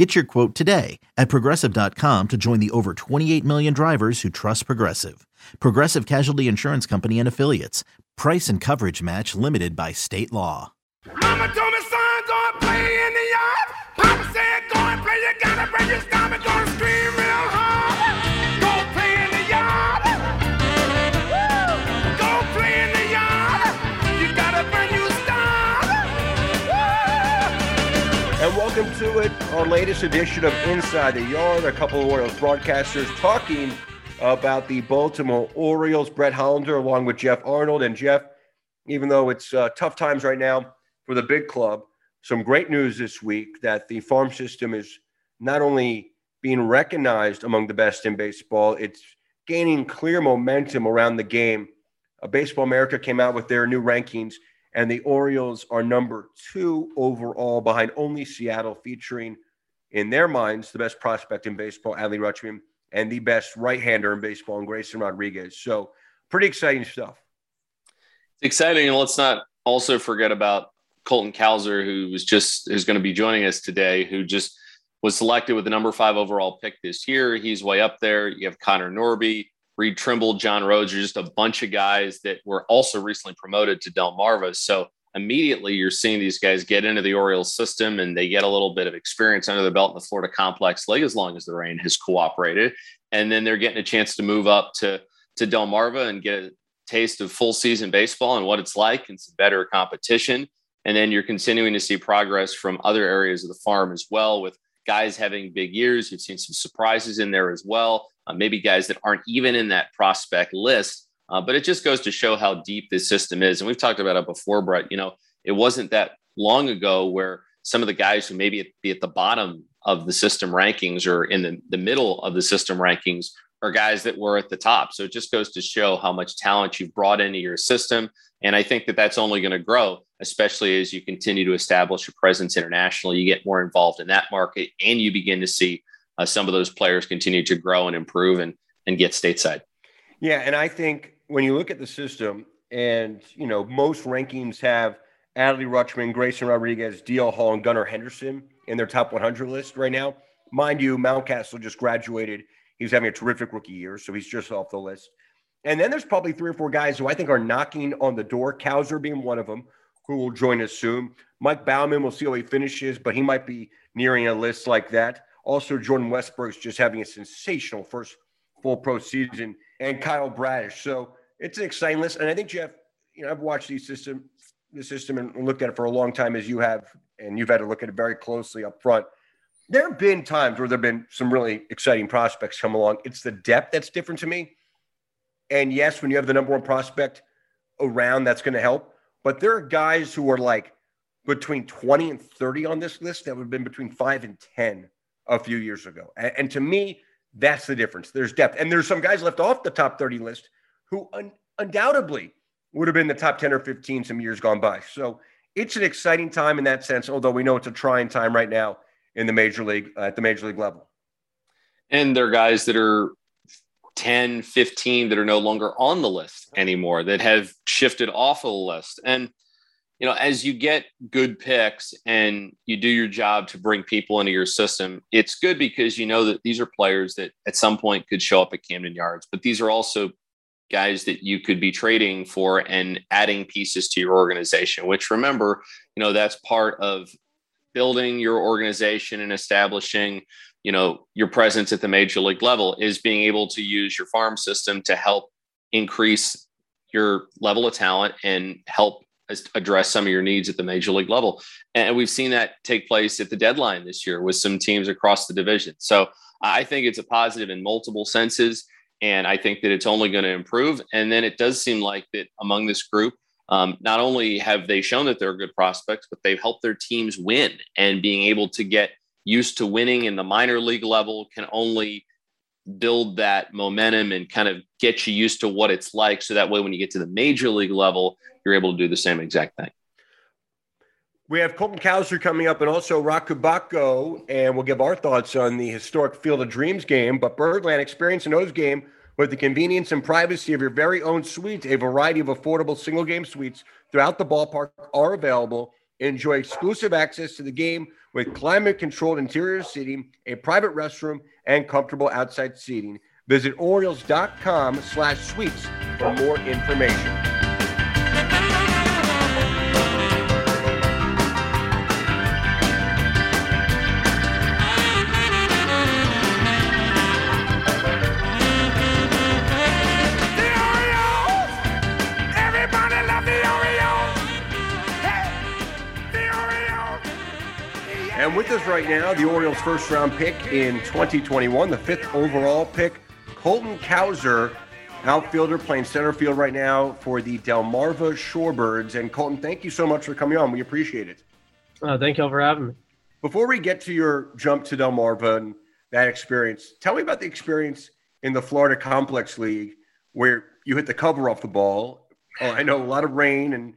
Get your quote today at progressive.com to join the over 28 million drivers who trust Progressive. Progressive Casualty Insurance Company and Affiliates. Price and coverage match limited by state law. Mama told me, son, go and play in the yard. Papa said, go and play, you gotta break your stomach, go and scream welcome to it, our latest edition of Inside the Yard. A couple of Orioles broadcasters talking about the Baltimore Orioles. Brett Hollander, along with Geoff Arnold. And Geoff, even though it's uh, tough times right now for the big club, some great news this week that the farm system is not only being recognized among the best in baseball, it's gaining clear momentum around the game. Uh, baseball America came out with their new rankings and the Orioles are number two overall behind only Seattle, featuring in their minds the best prospect in baseball, Adley Rutschman, and the best right-hander in baseball, in Grayson Rodriguez. So, pretty exciting stuff. It's exciting, and let's not also forget about Colton Cowser, who was just who's going to be joining us today, who just was selected with the number five overall pick this year. He's way up there. You have Connor Norby, Reed Trimble, John Rhodes, are just a bunch of guys that were also recently promoted to Delmarva. So immediately you're seeing these guys get into the Orioles system and they get a little bit of experience under the belt in the Florida Complex League as long as the rain has cooperated. And then they're getting a chance to move up to, to Delmarva and get a taste of full season baseball and what it's like and some better competition. And then you're continuing to see progress from other areas of the farm as well with guys having big years. You've seen some surprises in there as well uh, maybe guys that aren't even in that prospect list. Uh, but it just goes to show how deep this system is. And we've talked about it before, Brett. You know, it wasn't that long ago where some of the guys who maybe be at the bottom of the system rankings or in the, the middle of the system rankings are guys that were at the top. So it just goes to show how much talent you've brought into your system. And I think that that's only going to grow, especially as you continue to establish a presence internationally. You get more involved in that market and you begin to see uh, some of those players continue to grow and improve and and get stateside. Yeah, and I think when you look at the system, and you know most rankings have Adley Rutschman, Grayson Rodriguez, DL Hall, and Gunnar Henderson in their top 100 list right now. Mind you, Mountcastle just graduated. He's having a terrific rookie year, so he's just off the list. And then there's probably three or four guys who I think are knocking on the door. Cowser being one of them, who will join us soon. Mike Baumann, we'll see how he finishes, but he might be nearing a list like that. Also, Jordan Westburg's just having a sensational first full pro season, and Kyle Bradish. So it's an exciting list. And I think Geoff, you know, I've watched these system, the system, and looked at it for a long time, as you have, and you've had to look at it very closely up front. There have been times where there have been some really exciting prospects come along. It's the depth that's different to me. And yes, when you have the number one prospect around, that's going to help. But there are guys who are like between 20 and 30 on this list that would have been between five and 10 a few years ago. And, and, to me, that's the difference. There's depth. And there's some guys left off the top 30 list who un- undoubtedly would have been the top 10 or 15 some years gone by. So it's an exciting time in that sense, although we know it's a trying time right now in the major league, uh, at the major league level. And there are guys that are 10, 15 that are no longer on the list anymore that have shifted off of the list. And you know, as you get good picks and you do your job to bring people into your system, it's good because you know that these are players that at some point could show up at Camden Yards, but these are also guys that you could be trading for and adding pieces to your organization, which remember, you know, that's part of building your organization and establishing, you know, your presence at the major league level is being able to use your farm system to help increase your level of talent and help address some of your needs at the major league level. And we've seen that take place at the deadline this year with some teams across the division. So I think it's a positive in multiple senses. And I think that it's only going to improve. And then it does seem like that among this group, um, not only have they shown that they're good prospects, but they've helped their teams win and being able to get used to winning in the minor league level can only build that momentum and kind of get you used to what it's like. So that way, when you get to the major league level, you're able to do the same exact thing. We have Colton Cowser coming up and also Roch Kubatko, and we'll give our thoughts on the historic Field of Dreams game. But Birdland, experience an O's game with the convenience and privacy of your very own suite. A variety of affordable single game suites throughout the ballpark are available. Enjoy exclusive access to the game with climate controlled interior seating, a private restroom, and comfortable outside seating. Visit Orioles.com slash suites for more information. With us right now, the Orioles' first round pick in 2021, the fifth overall pick, Colton Cowser, outfielder playing center field right now for the Delmarva Shorebirds. And Colton, thank you so much for coming on. We appreciate it. Uh, thank you all for having me. Before we get to your jump to Delmarva and that experience, tell me about the experience in the Florida Complex League where you hit the cover off the ball. Oh, I know a lot of rain and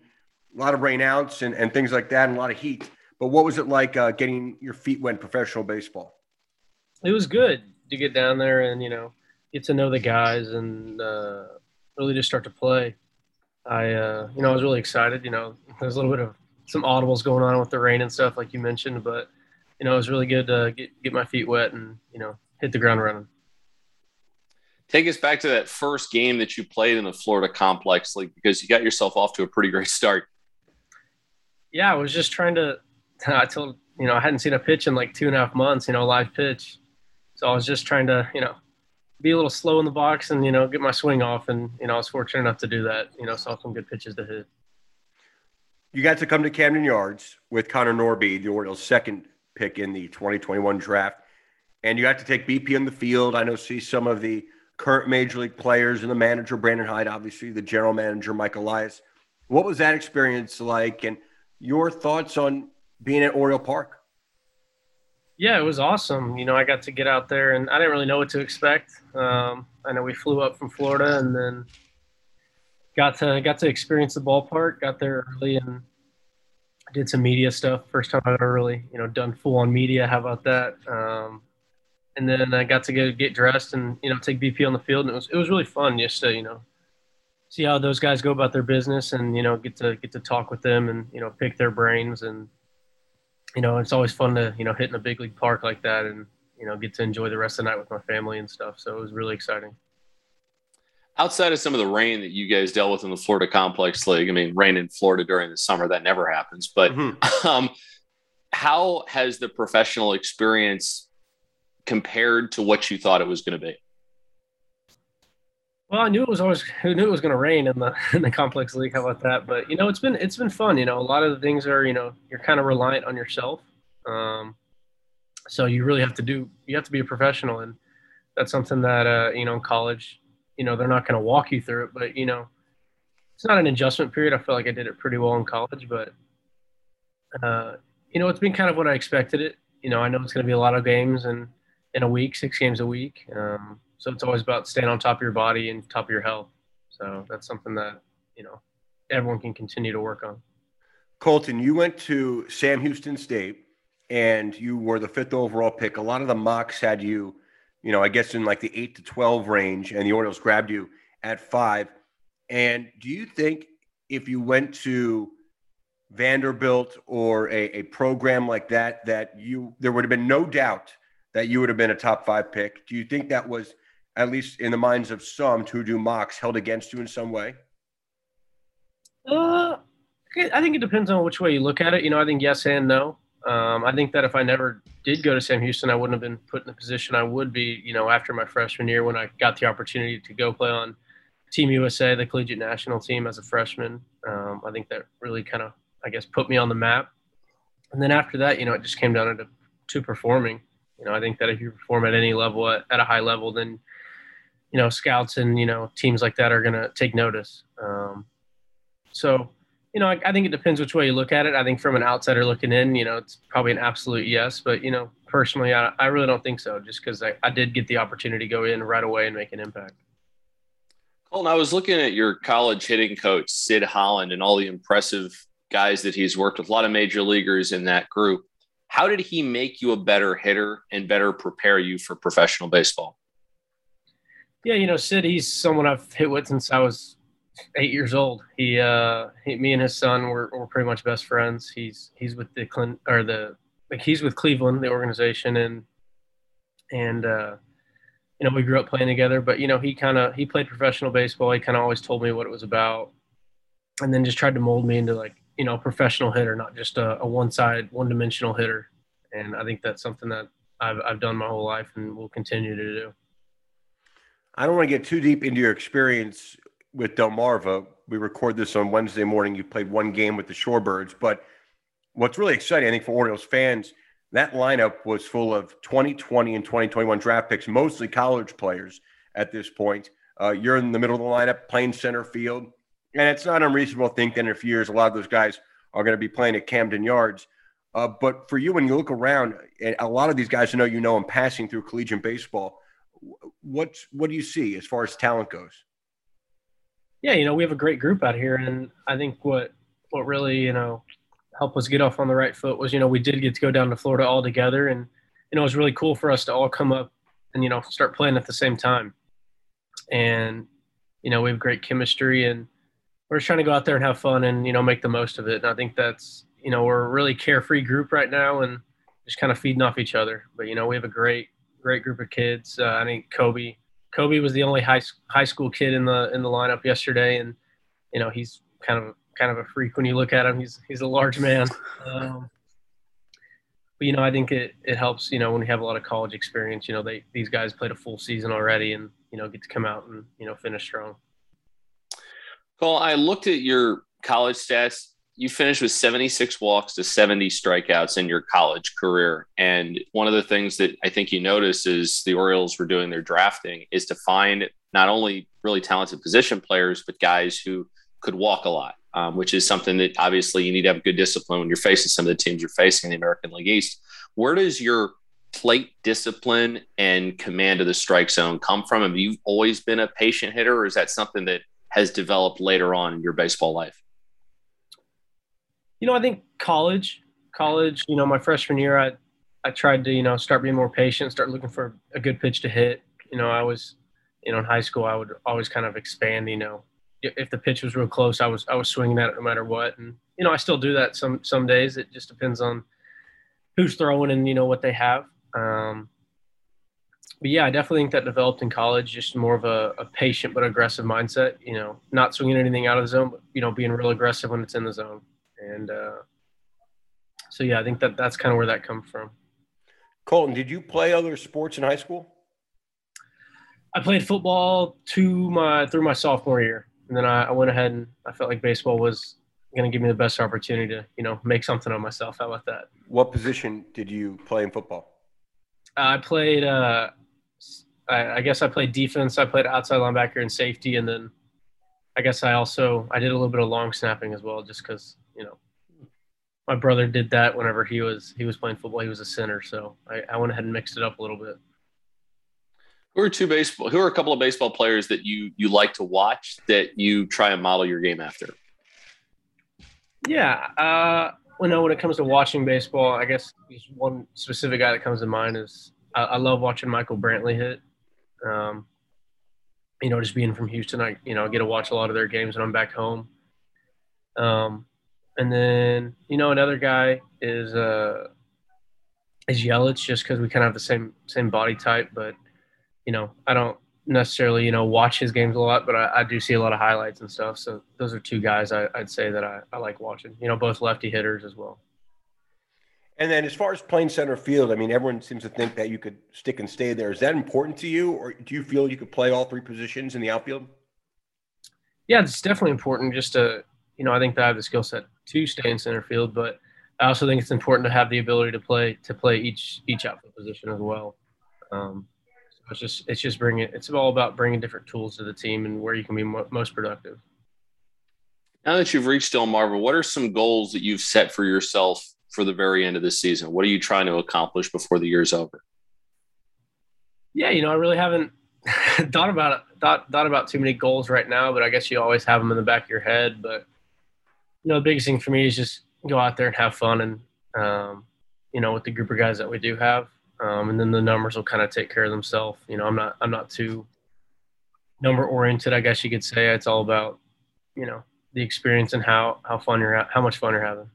a lot of rain outs and, and things like that and a lot of heat. But what was it like uh, getting your feet wet in professional baseball? It was good to get down there and you know get to know the guys and uh, really just start to play. I uh, you know I was really excited. You know there's a little bit of some audibles going on with the rain and stuff like you mentioned, but you know it was really good to get get my feet wet and you know hit the ground running. Take us back to that first game that you played in the Florida Complex League because you got yourself off to a pretty great start. Yeah, I was just trying to. I told you know I hadn't seen a pitch in like two and a half months. You know, live pitch, so I was just trying to you know be a little slow in the box and you know get my swing off, and you know I was fortunate enough to do that. You know, saw some good pitches to hit. You got to come to Camden Yards with Connor Norby, the Orioles' second pick in the 2021 draft. And you got to take BP on the field. I know, see some of the current major league players and the manager, Brandon Hyde, obviously, the general manager, Mike Elias. What was that experience like? And your thoughts on being at Oriole Park? Yeah, it was awesome. You know, I got to get out there, and I didn't really know what to expect. Um, I know we flew up from Florida, and then got to got to experience the ballpark. Got there early and did some media stuff. First time I've ever really, you know, done full on media. How about that? Um, and then I got to get get dressed and you know take BP on the field, and it was it was really fun just to you know see how those guys go about their business, and you know get to get to talk with them and you know pick their brains and you know, it's always fun to, you know, hit in a big league park like that and, you know, get to enjoy the rest of the night with my family and stuff. So it was really exciting. Outside of some of the rain that you guys dealt with in the Florida Complex League, I mean, rain in Florida during the summer, that never happens. But Mhm. um, how has the professional experience compared to what you thought it was going to be? Well, I knew it was always who knew it was going to rain in the in the complex league. How about that? But you know, it's been it's been fun. You know, a lot of the things are you know you're kind of reliant on yourself. Um, so you really have to do you have to be a professional, and that's something that uh, you know in college, you know, they're not going to walk you through it, but you know, it's not an adjustment period. I feel like I did it pretty well in college, but uh, you know, it's been kind of what I expected it. You know, I know it's going to be a lot of games and in a week, six games a week. Um, so it's always about staying on top of your body and top of your health. So that's something that you know everyone can continue to work on. Colton, you went to Sam Houston State and you were the fifth overall pick. A lot of the mocks had you, you know, I guess in like the eight to 12 range, and the Orioles grabbed you at five. And do you think if you went to Vanderbilt or a, a program like that, that you there would have been no doubt that you would have been a top five pick? Do you think that was, at least in the minds of some who do mocks, held against you in some way? Uh, I think it depends on which way you look at it. You know, I think yes and no. Um, I think that if I never did go to Sam Houston, I wouldn't have been put in the position I would be. You know, after my freshman year when I got the opportunity to go play on Team USA, the collegiate national team as a freshman. Um, I think that really kind of, I guess, put me on the map. And then after that, you know, it just came down to, to performing. You know, I think that if you perform at any level, at, at a high level, then, you know, scouts and, you know, teams like that are going to take notice. Um, so, you know, I, I, think it depends which way you look at it. I think from an outsider looking in, you know, it's probably an absolute yes. But you know, personally, I, I really don't think so. Just because I, I did get the opportunity to go in right away and make an impact. Colton, I was looking at your college hitting coach Sid Holland and all the impressive guys that he's worked with. A lot of major leaguers in that group. How did he make you a better hitter and better prepare you for professional baseball? Yeah, you know, Sid, he's someone I've hit with since I was eight years old. He, uh, he, me and his son were, were pretty much best friends. He's he's with the Clint or the like he's with Cleveland, the organization, and and uh, you know we grew up playing together. But you know he kind of he played professional baseball. He kind of always told me what it was about, and then just tried to mold me into like you know a professional hitter, not just a, a one side one dimensional hitter. And I think that's something that I've I've done my whole life and will continue to do. I don't want to get too deep into your experience with Delmarva. We record this on Wednesday morning. You played one game with the Shorebirds, but what's really exciting, I think, for Orioles fans, that lineup was full of 2020 and 2021 draft picks, mostly college players at this point. Uh, you're in the middle of the lineup, playing center field, and it's not unreasonable to think that in a few years, a lot of those guys are going to be playing at Camden Yards. Uh, but for you, when you look around, and a lot of these guys I know you know them passing through collegiate baseball, what what do you see as far as talent goes? Yeah, you know, we have a great group out here, and I think what what really you know helped us get off on the right foot was you know we did get to go down to Florida all together, and you know it was really cool for us to all come up and you know start playing at the same time, and you know we have great chemistry, and we're just trying to go out there and have fun and you know make the most of it, and I think that's you know we're a really carefree group right now, and just kind of feeding off each other, but you know we have a great great group of kids. Uh, I think Coby Coby was the only high high school kid in the in the lineup yesterday, and you know he's kind of kind of a freak when you look at him. He's he's a large man. Um, but you know, I think it it helps. You know, when you have a lot of college experience, you know, they these guys played a full season already, and you know, get to come out and you know finish strong. Cole, I looked at your college stats you finished with 76 walks to 70 strikeouts in your college career. And one of the things that I think you notice is the Orioles were doing their drafting is to find not only really talented position players, but guys who could walk a lot, um, which is something that obviously you need to have good discipline when you're facing some of the teams you're facing in the American League East. Where does your plate discipline and command of the strike zone come from? Have you always been a patient hitter, or is that something that has developed later on in your baseball life? You know, I think college, college, you know, my freshman year, I, I tried to, you know, start being more patient, start looking for a good pitch to hit. You know, I was, you know, in high school, I would always kind of expand, you know, if the pitch was real close, I was, I was swinging at it no matter what. And, you know, I still do that some, some days. It just depends on who's throwing and, you know, what they have. Um, but yeah, I definitely think that developed in college, just more of a, a, patient but aggressive mindset. You know, not swinging anything out of the zone, but you know, being real aggressive when it's in the zone and uh, so yeah, I think that that's kind of where that comes from. Colton, did you play other sports in high school? I played football to my through my sophomore year, and then I, I went ahead and I felt like baseball was going to give me the best opportunity to you know make something of myself. How about that? What position did you play in football? I played. Uh, I, I guess I played defense. I played outside linebacker and safety, and then I guess I also I did a little bit of long snapping as well, just because you know, my brother did that whenever he was he was playing football. He was a center, so I, I went ahead and mixed it up a little bit. Who are two baseball? Who are a couple of baseball players that you you like to watch that you try and model your game after? Yeah, uh, well, no, when it comes to watching baseball, I guess one specific guy that comes to mind is I, I love watching Michael Brantley hit. Um, you know, just being from Houston, I you know I get to watch a lot of their games when I'm back home. Um, and then you know another guy is uh is Yelich just because we kind of have the same same body type, but you know I don't necessarily you know watch his games a lot, but I, I do see a lot of highlights and stuff. So those are two guys I, would say that I, I like watching. You know, both lefty hitters as well. And then as far as playing center field, I mean, everyone seems to think that you could stick and stay there. Is that important to you, or do you feel you could play all three positions in the outfield? Yeah, it's definitely important just to you know, I think that I have the skill set to stay in center field, but I also think it's important to have the ability to play to play each each outfield position as well. Um, so it's just it's just bringing it's all about bringing different tools to the team and where you can be mo- most productive. Now that you've reached Delmarva, what are some goals that you've set for yourself for the very end of the season? What are you trying to accomplish before the year's over? Yeah, you know, I really haven't thought about it, thought thought about too many goals right now, but I guess you always have them in the back of your head. But you know, the biggest thing for me is just go out there and have fun, and um, you know, with the group of guys that we do have, um, and then the numbers will kind of take care of themselves. You know, I'm not I'm not too number oriented, I guess you could say. It's all about you know the experience and how how fun you're how much fun you're having.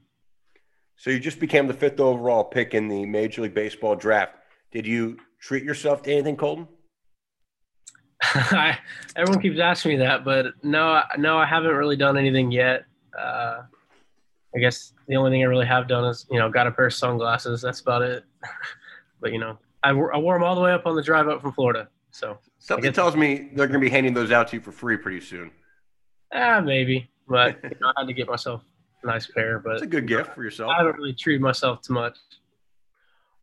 So you just became the fifth overall pick in the Major League Baseball draft. Did you treat yourself to anything, Colton? I, everyone keeps asking me that, but no, no, I haven't really done anything yet. Uh, I guess the only thing I really have done is, you know, got a pair of sunglasses. That's about it. but you know, I, I wore them all the way up on the drive up from Florida. So something tells me they're going to be handing those out to you for free pretty soon. Ah, maybe, but you know, I had to get myself a nice pair. But it's a good gift for yourself. I haven't really treated myself too much.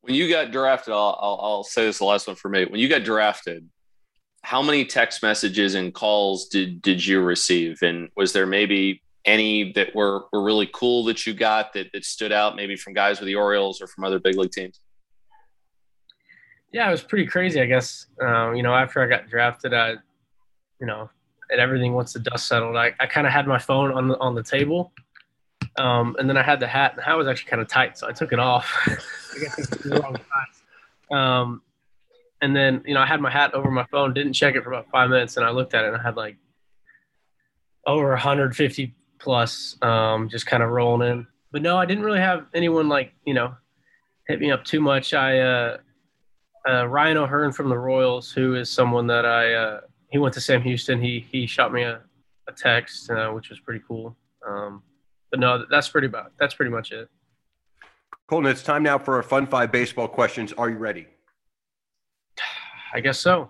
When you got drafted, I'll, I'll, I'll say this the last one for me. When you got drafted, how many text messages and calls did did you receive and was there maybe any that were were really cool that you got that, that stood out maybe from guys with the orioles or from other big league teams? Yeah it was pretty crazy i guess. Um, you know after i got drafted i you know and everything once the dust settled i, I kind of had my phone on the on the table. Um, and then i had the hat and the hat was actually kind of tight so i took it off. Um, and then you know I had my hat over my phone, didn't check it for about five minutes, and I looked at it and I had like over 150 plus, um, just kind of rolling in. But no, I didn't really have anyone like you know hit me up too much. I uh, uh, Ryan O'Hearn from the Royals, who is someone that I uh, he went to Sam Houston. He he shot me a, a text, uh, which was pretty cool. Um, but no, that's pretty about that's pretty much it. Colton, it's time now for our Fun Five baseball questions. Are you ready? I guess so.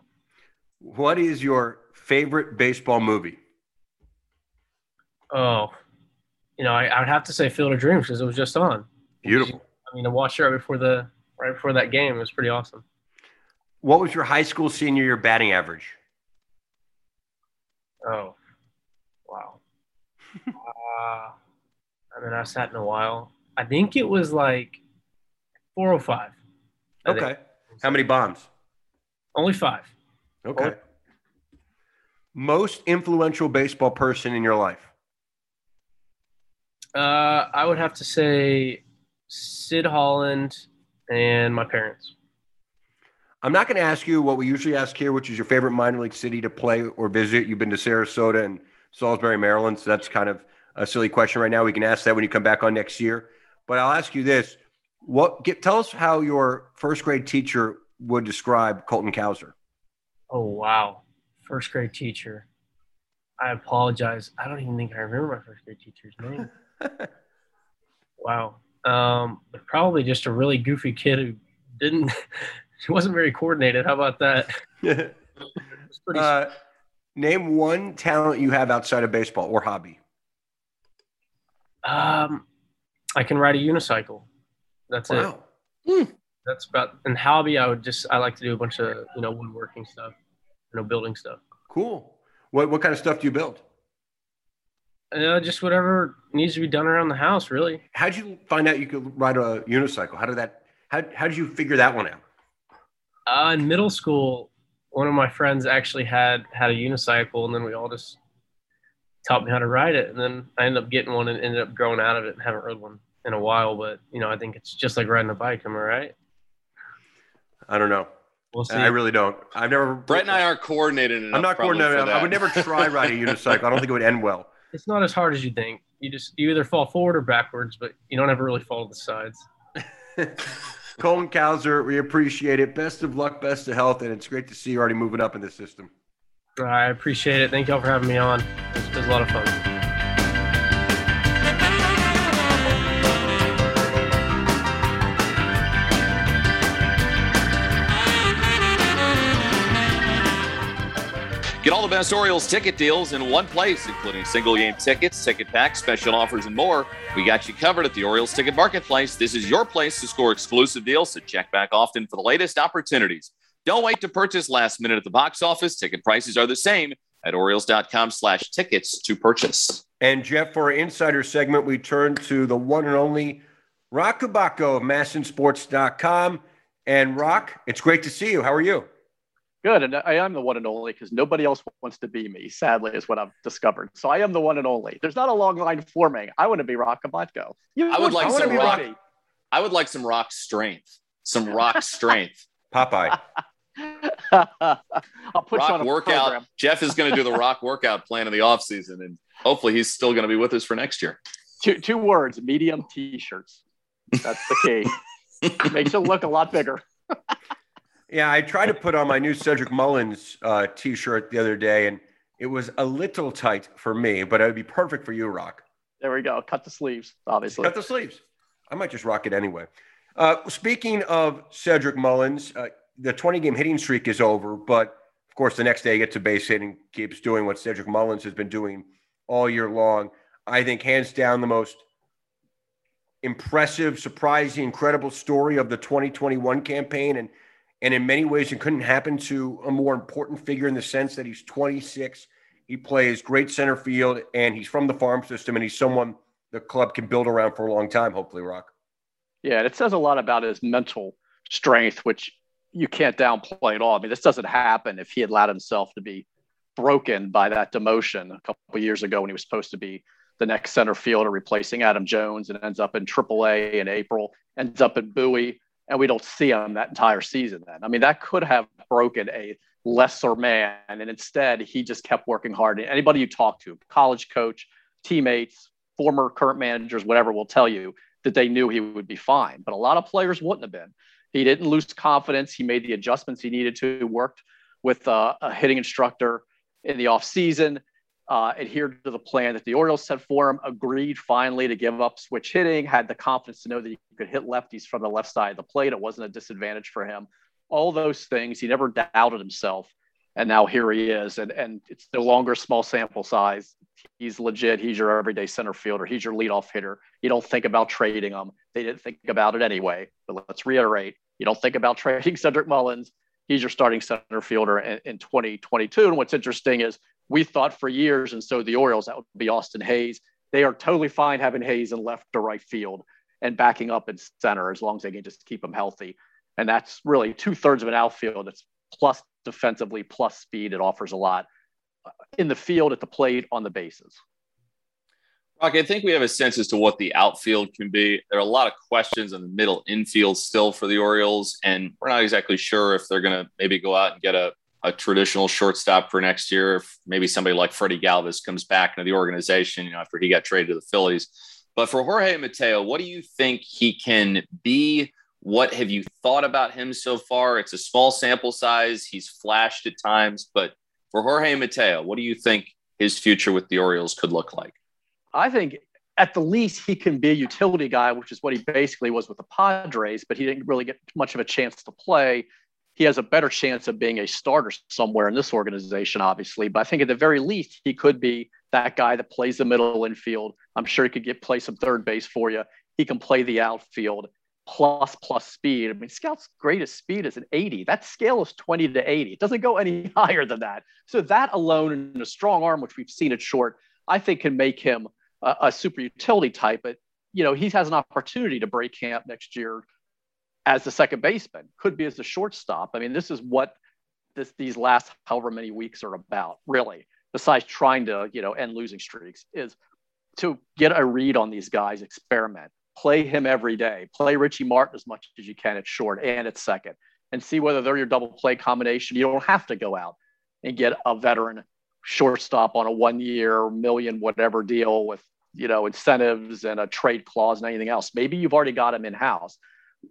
What is your favorite baseball movie? Oh, you know, I, I would have to say Field of Dreams because it was just on. Beautiful. I mean, I watched it right before the right before that game. It was pretty awesome. What was your high school senior year batting average? Oh, wow. uh, I mean, I sat in a while. I think it was like 405. Okay. How many bombs? Only five. Okay. Most influential baseball person in your life? Uh, I would have to say Sid Holland and my parents. I'm not going to ask you what we usually ask here, which is your favorite minor league city to play or visit. You've been to Sarasota and Salisbury, Maryland, so that's kind of a silly question right now. We can ask that when you come back on next year. But I'll ask you this: What? Get, tell us how your first grade teacher would describe Colton Cowser? Oh wow, first grade teacher. I apologize. I don't even think I remember my first grade teacher's name. wow. Um, probably just a really goofy kid who didn't. he wasn't very coordinated. How about that? uh, name one talent you have outside of baseball or hobby. Um, I can ride a unicycle. That's wow. it. Mm that's about and hobby. I would just I like to do a bunch of you know woodworking stuff, you know, building stuff. Cool. What what kind of stuff do you build? Uh, just whatever needs to be done around the house, really. How did you find out you could ride a unicycle? How did that? How how did you figure that one out? Uh, in middle school, one of my friends actually had had a unicycle, and then we all just taught me how to ride it, and then I ended up getting one and ended up growing out of it and haven't rode one in a while. But you know, I think it's just like riding a bike. Am I right? I don't know. We'll see. I really don't. I've never. Brett and I are coordinated. I'm not coordinated. I would never try riding a unicycle. I don't think it would end well. It's not as hard as you think. You just you either fall forward or backwards, but you don't ever really fall to the sides. Colton Cowser, we appreciate it. Best of luck, best of health, and it's great to see you already moving up in the system. I appreciate it. Thank y'all for having me on. It was, it was a lot of fun. Get all the best Orioles ticket deals in one place, including single game tickets, ticket packs, special offers, and more. We got you covered at the Orioles Ticket Marketplace. This is your place to score exclusive deals, so check back often for the latest opportunities. Don't wait to purchase last minute at the box office. Ticket prices are the same at Orioles.com slash tickets to purchase. And Geoff, for our insider segment, we turn to the one and only Roch Kubatko of MASNsports.com. And Roch, it's great to see you. How are you? Good. And I am the one and only because nobody else wants to be me, sadly, is what I've discovered. So I am the one and only. There's not a long line forming. I want to be Roch Kubatko. You I would like some rock. Me. I would like some rock strength. Some rock strength. Popeye. I'll put rock you on a workout. Program. Geoff is going to do the rock workout plan in the off season, and hopefully he's still going to be with us for next year. Two two words: medium t-shirts. That's the key. Makes it look a lot bigger. Yeah, I tried to put on my new Cedric Mullins uh, t-shirt the other day, and it was a little tight for me, but it would be perfect for you, Roch. There we go. Cut the sleeves, obviously. Cut the sleeves. I might just rock it anyway. Uh, speaking of Cedric Mullins, uh, the 20 game hitting streak is over, but of course, the next day he gets a base hit and keeps doing what Cedric Mullins has been doing all year long. I think hands down the most impressive, surprising, incredible story of the 2021 campaign. And and in many ways, it couldn't happen to a more important figure in the sense that he's 26. He plays great center field and he's from the farm system and he's someone the club can build around for a long time, hopefully, Roch. Yeah, and it says a lot about his mental strength, which you can't downplay at all. I mean, this doesn't happen if he had allowed himself to be broken by that demotion a couple years ago when he was supposed to be the next center fielder replacing Adam Jones and ends up in AAA in April, ends up at Bowie, and we don't see him that entire season then. I mean, that could have broken a lesser man. And instead, he just kept working hard. And anybody you talk to, college coach, teammates, former current managers, whatever, will tell you that they knew he would be fine. But a lot of players wouldn't have been. He didn't lose confidence. He made the adjustments he needed to, worked with a, a hitting instructor in the offseason, uh, adhered to the plan that the Orioles set for him, agreed finally to give up switch hitting, had the confidence to know that he could hit lefties from the left side of the plate. It wasn't a disadvantage for him. All those things, he never doubted himself. And now here he is. And, and it's no longer small sample size. He's legit. He's your everyday center fielder. He's your leadoff hitter. You don't think about trading him. They didn't think about it anyway. But let's reiterate you don't think about trading Cedric Mullins. He's your starting center fielder in 2022. And what's interesting is we thought for years, and so the Orioles, that would be Austin Hays. They are totally fine having Hays in left or right field and backing up in center as long as they can just keep him healthy. And that's really two thirds of an outfield. It's plus defensively, plus speed. It offers a lot in the field, at the plate, on the bases. Roch, I think we have a sense as to what the outfield can be. There are a lot of questions in the middle infield still for the Orioles, and we're not exactly sure if they're going to maybe go out and get a, a traditional shortstop for next year. If maybe somebody like Freddie Galvis comes back into the organization, you know, after he got traded to the Phillies. But for Jorge Mateo, what do you think he can be? What have you thought about him so far? It's a small sample size. He's flashed at times, but for Jorge Mateo, what do you think his future with the Orioles could look like? I think at the least he can be a utility guy, which is what he basically was with the Padres, but he didn't really get much of a chance to play. He has a better chance of being a starter somewhere in this organization, obviously. But I think at the very least, he could be that guy that plays the middle infield. I'm sure he could get play some third base for you. He can play the outfield plus plus speed. I mean, Scout's greatest speed is an 80. That scale is 20 to 80. It doesn't go any higher than that. So that alone and a strong arm, which we've seen at short, I think can make him a, a super utility type, but you know he has an opportunity to break camp next year as the second baseman, could be as a shortstop. I mean, this is what this these last however many weeks are about, really. Besides trying to you know end losing streaks, is to get a read on these guys, experiment, play him every day, play Richie Martin as much as you can at short and at second, and see whether they're your double play combination. You don't have to go out and get a veteran shortstop on a one year million whatever deal with you know incentives and a trade clause and anything else maybe you've already got him in house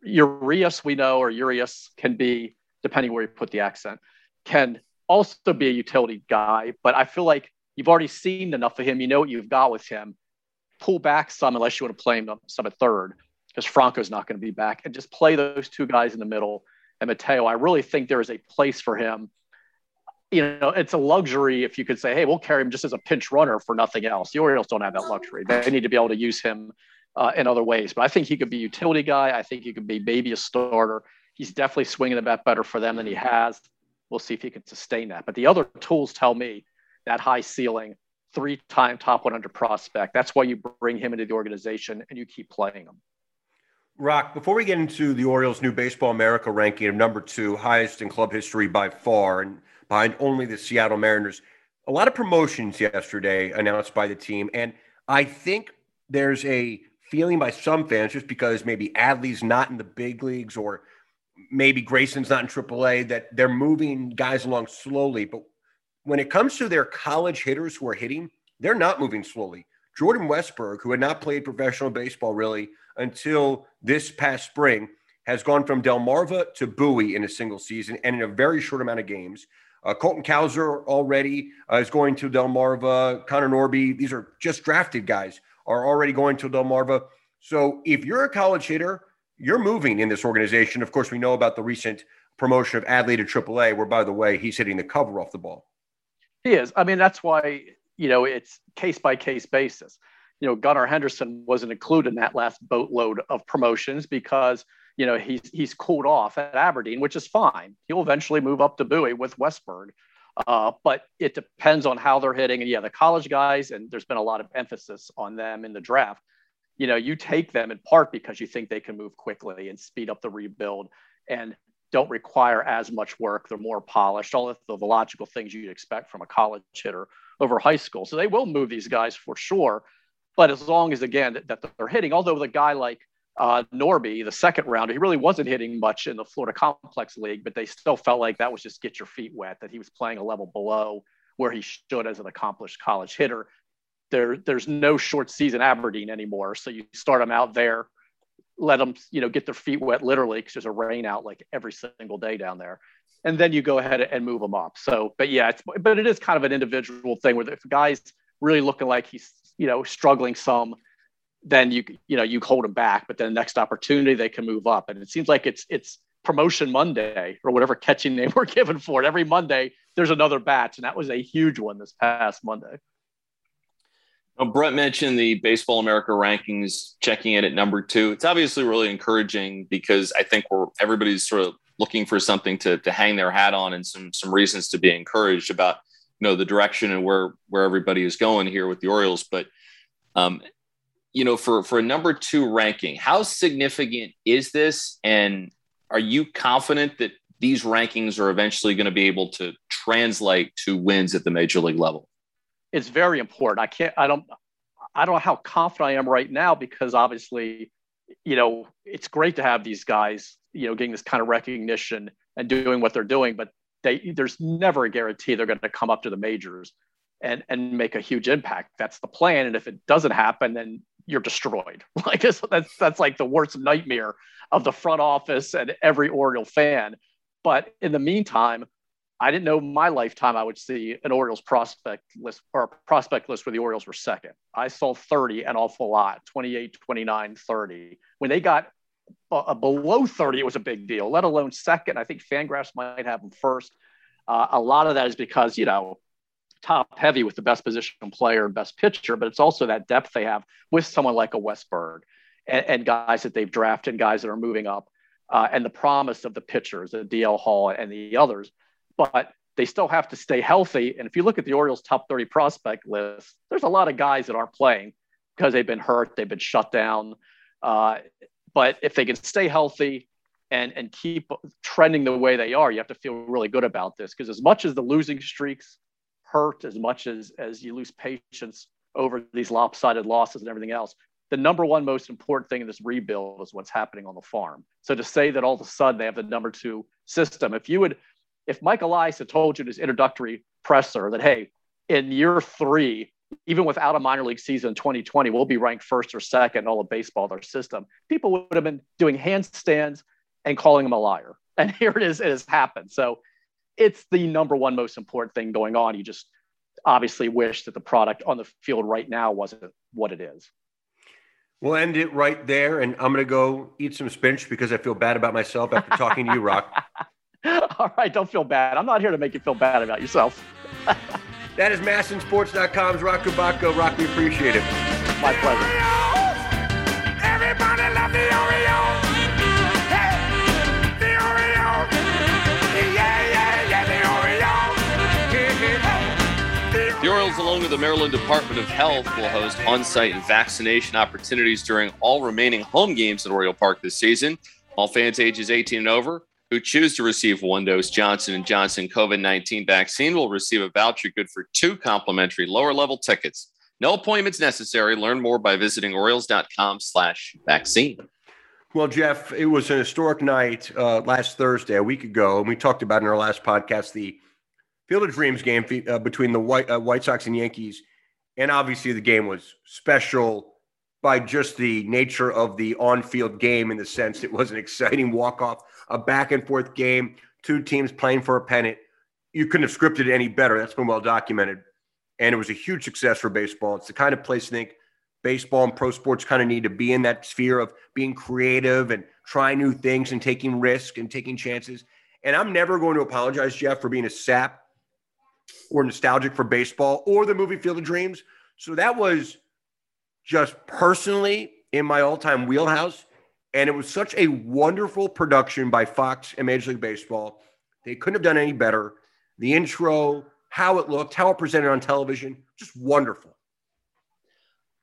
urias we know or urias can be depending where you put the accent can also be a utility guy. But i feel like you've already seen enough of him. You know what you've got with him. Pull back some unless you want to play him some at third because franco's not going to be back. And just play those two guys in the middle. And mateo i really think there is a place for him. You know, it's a luxury if you could say, hey, we'll carry him just as a pinch runner for nothing else. The Orioles don't have that luxury. They need to be able to use him uh, in other ways. But I think he could be utility guy. I think he could be maybe a starter. He's definitely swinging the bat better for them than he has. We'll see if he can sustain that. But the other tools tell me that high ceiling, three time top 100 prospect. That's why you bring him into the organization and you keep playing him. Roch, before we get into the Orioles' new Baseball America ranking of number two, highest in club history by far, and behind only the Seattle Mariners, a lot of promotions yesterday announced by the team. And I think there's a feeling by some fans, just because maybe Adley's not in the big leagues or maybe Grayson's not in AAA, that they're moving guys along slowly. But when it comes to their college hitters who are hitting, they're not moving slowly. Jordan Westburg, who had not played professional baseball really until this past spring, has gone from Delmarva to Bowie in a single season and in a very short amount of games. Uh, Colton Cowser already uh, is going to Delmarva. Connor Norby, these are just drafted guys, are already going to Delmarva. So if you're a college hitter, you're moving in this organization. Of course, we know about the recent promotion of Adley to AAA, where, by the way, he's hitting the cover off the ball. He is. I mean, that's why, you know, it's case by case basis you know, Gunnar Henderson wasn't included in that last boatload of promotions because, you know, he's he's cooled off at Aberdeen, which is fine. He'll eventually move up to Bowie with Westburg. Uh, but it depends on how they're hitting. And yeah, the college guys, and there's been a lot of emphasis on them in the draft. You know, you take them in part because you think they can move quickly and speed up the rebuild and don't require as much work. They're more polished, all of the logical things you'd expect from a college hitter over high school. So they will move these guys for sure. But as long as again that, that they're hitting, although the guy like uh, Norby, the second rounder, he really wasn't hitting much in the Florida Complex League, but they still felt like that was just get your feet wet, that he was playing a level below where he should as an accomplished college hitter. There, there's no short season Aberdeen anymore, so you start them out there, let them, you know, get their feet wet literally because there's a rain out like every single day down there, and then you go ahead and move them up. So, but yeah, it's, but it is kind of an individual thing where if the guy's really looking like he's you know struggling some then you you know you hold them back but then the next opportunity they can move up and it seems like it's it's promotion monday or whatever catching name we're given for it every monday there's another batch and that was a huge one this past monday well, Brett mentioned the Baseball America rankings, checking in at number two. It's obviously really encouraging because I think we're everybody's sort of looking for something to, to hang their hat on and some some reasons to be encouraged about you know the direction and where where everybody is going here with the Orioles. But um, you know, for for a number two ranking, how significant is this? And are you confident that these rankings are eventually going to be able to translate to wins at the major league level? It's very important. I can't. I don't. I don't know how confident I am right now because obviously, you know, it's great to have these guys, you know, getting this kind of recognition and doing what they're doing. But they there's never a guarantee they're going to come up to the majors and and make a huge impact. That's the plan. And if it doesn't happen, then you're destroyed. Like that's that's like the worst nightmare of the front office and every Oriole fan. But in the meantime, I didn't know my lifetime I would see an Orioles prospect list or a prospect list where the Orioles were second. I saw 30 an awful lot, 28, 29, 30. When they got uh, below 30, it was a big deal, let alone second. I think Fangraphs might have them first. Uh, a lot of that is because, you know, top heavy with the best position player and best pitcher, but it's also that depth they have with someone like a Westburg and, and guys that they've drafted, guys that are moving up, uh, and the promise of the pitchers, the DL Hall and the others. But they still have to stay healthy. And if you look at the Orioles' top 30 prospect list, there's a lot of guys that aren't playing because they've been hurt, they've been shut down. Uh, but if they can stay healthy and and keep trending the way they are, you have to feel really good about this because as much as the losing streaks hurt, as much as as you lose patience over these lopsided losses and everything else, the number one most important thing in this rebuild is what's happening on the farm. So to say that all of a sudden they have the number two system, if you would, if michael Elias had told you in his introductory presser that hey, in year three even without a minor league season in 2020, we'll be ranked first or second in all of baseball, their system. People would have been doing handstands and calling him a liar. And here it is, it has happened. So it's the number one most important thing going on. You just obviously wish that the product on the field right now wasn't what it is. We'll end it right there. And I'm going to go eat some spinach because I feel bad about myself after talking to you, Roch. All right. Don't feel bad. I'm not here to make you feel bad about yourself. That is masnsports.com's Roch Kubatko. Roch, we appreciate it. My pleasure. Everybody love the Orioles. Yeah, yeah, the Maryland Department of Health will host on-site vaccination opportunities during all remaining home games at Oriole Park this season. All fans ages 18 and over who choose to receive one dose Johnson & Johnson COVID-19 vaccine will receive a voucher good for two complimentary lower-level tickets. No appointments necessary. Learn more by visiting Orioles.com slash vaccine. Well, Geoff, it was an historic night uh, last Thursday, a week ago, and we talked about in our last podcast the Field of Dreams game uh, between the White, uh, White Sox and Yankees. And obviously, the game was special by just the nature of the on field game in the sense it was an exciting walk off, a back and forth game, two teams playing for a pennant. You couldn't have scripted it any better. That's been well documented. And it was a huge success for baseball. It's the kind of place I think baseball and pro sports kind of need to be in that sphere of being creative and trying new things and taking risks and taking chances. And I'm never going to apologize, Geoff, for being a sap or nostalgic for baseball or the movie Field of Dreams. So that was just personally in my all time wheelhouse. And it was such a wonderful production by Fox and Major League Baseball. They couldn't have done any better. The intro, how it looked, how it presented on television, just wonderful.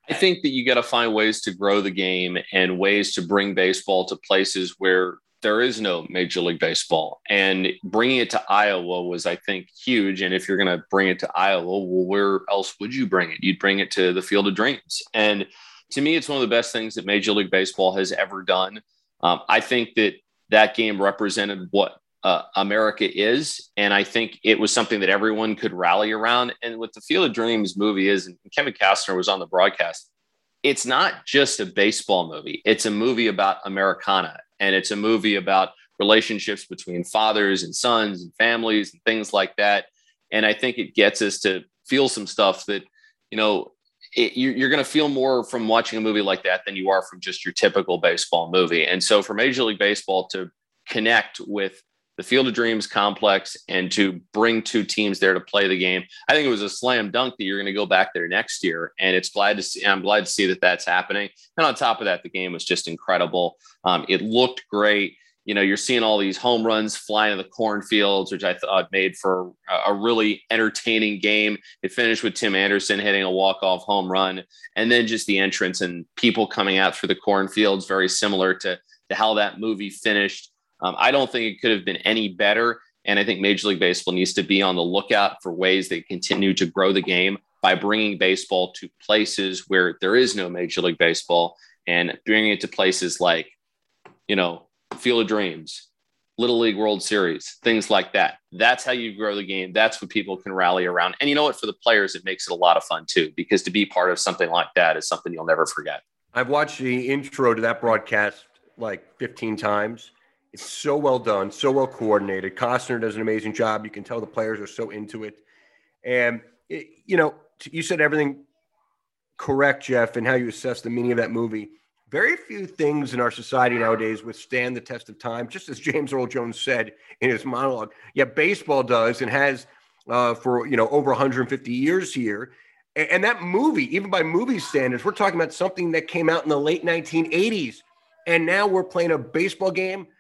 I think that you got to find ways to grow the game and ways to bring baseball to places where there is no Major League Baseball. And bringing it to Iowa was, I think, huge. And if you're going to bring it to Iowa, well, where else would you bring it? You'd bring it to the Field of Dreams. And to me, it's one of the best things that Major League Baseball has ever done. Um, I think that that game represented what uh, America is. And I think it was something that everyone could rally around. And what the Field of Dreams movie is, and Kevin Costner was on the broadcast, it's not just a baseball movie, it's a movie about Americana and it's a movie about relationships between fathers and sons and families and things like that. And I think it gets us to feel some stuff that, you know, it, you're going to feel more from watching a movie like that than you are from just your typical baseball movie. And so for Major League Baseball to connect with the Field of Dreams complex and to bring two teams there to play the game. I think it was a slam dunk that you're going to go back there next year, and it's glad to see. I'm glad to see that that's happening. And on top of that, the game was just incredible. Um, it looked great. You know, you're seeing all these home runs flying in the cornfields, which I thought made for a really entertaining game. It finished with Tim Anderson hitting a walk-off home run, and then just the entrance and people coming out through the cornfields, very similar to to how that movie finished. Um, I don't think it could have been any better. And I think Major League Baseball needs to be on the lookout for ways they continue to grow the game by bringing baseball to places where there is no Major League Baseball and bringing it to places like, you know, Field of Dreams, Little League World Series, things like that. That's how you grow the game. That's what people can rally around. And you know what? For the players, it makes it a lot of fun too, because to be part of something like that is something you'll never forget. I've watched the intro to that broadcast like 15 times it's so well done, so well coordinated. Costner does an amazing job. You can tell the players are so into it. And, it, you know, you said everything correct, Geoff, and how you assess the meaning of that movie. Very few things in our society nowadays withstand the test of time, just as James Earl Jones said in his monologue. Yeah, baseball does and has uh, for, you know, over 150 years here. And, and that movie, even by movie standards, we're talking about something that came out in the late 1980s. And now we're playing a baseball game –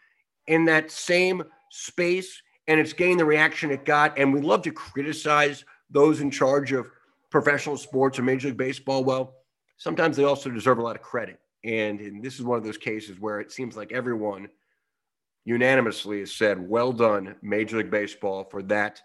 in that same space and it's getting the reaction it got. And we love to criticize those in charge of professional sports or Major League Baseball. Well, sometimes they also deserve a lot of credit. And, and this is one of those cases where it seems like everyone unanimously has said, well done, Major League Baseball, for that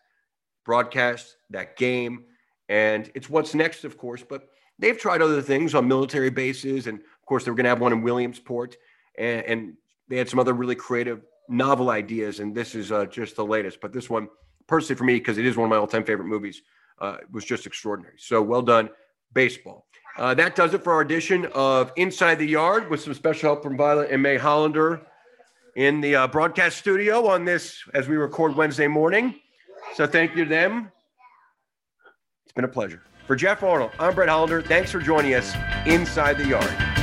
broadcast, that game. And it's what's next, of course. But they've tried other things on military bases. And of course, they were going to have one in Williamsport. And, and they had some other really creative, novel ideas, and this is uh, just the latest. But this one, personally for me, because it is one of my all-time favorite movies, uh, was just extraordinary. So well done, baseball. Uh, that does it for our edition of Inside the Yard with some special help from Violet and May Hollander in the uh, broadcast studio on this as we record Wednesday morning. So thank you to them. It's been a pleasure. For Geoff Arnold, I'm Brett Hollander. Thanks for joining us inside the yard.